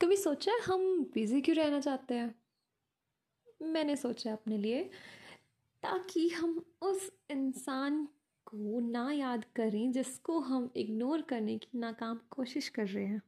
कभी सोचा है हम बिज़ी क्यों रहना चाहते हैं? मैंने सोचा अपने लिए, ताकि हम उस इंसान को ना याद करें जिसको हम इग्नोर करने की नाकाम कोशिश कर रहे हैं।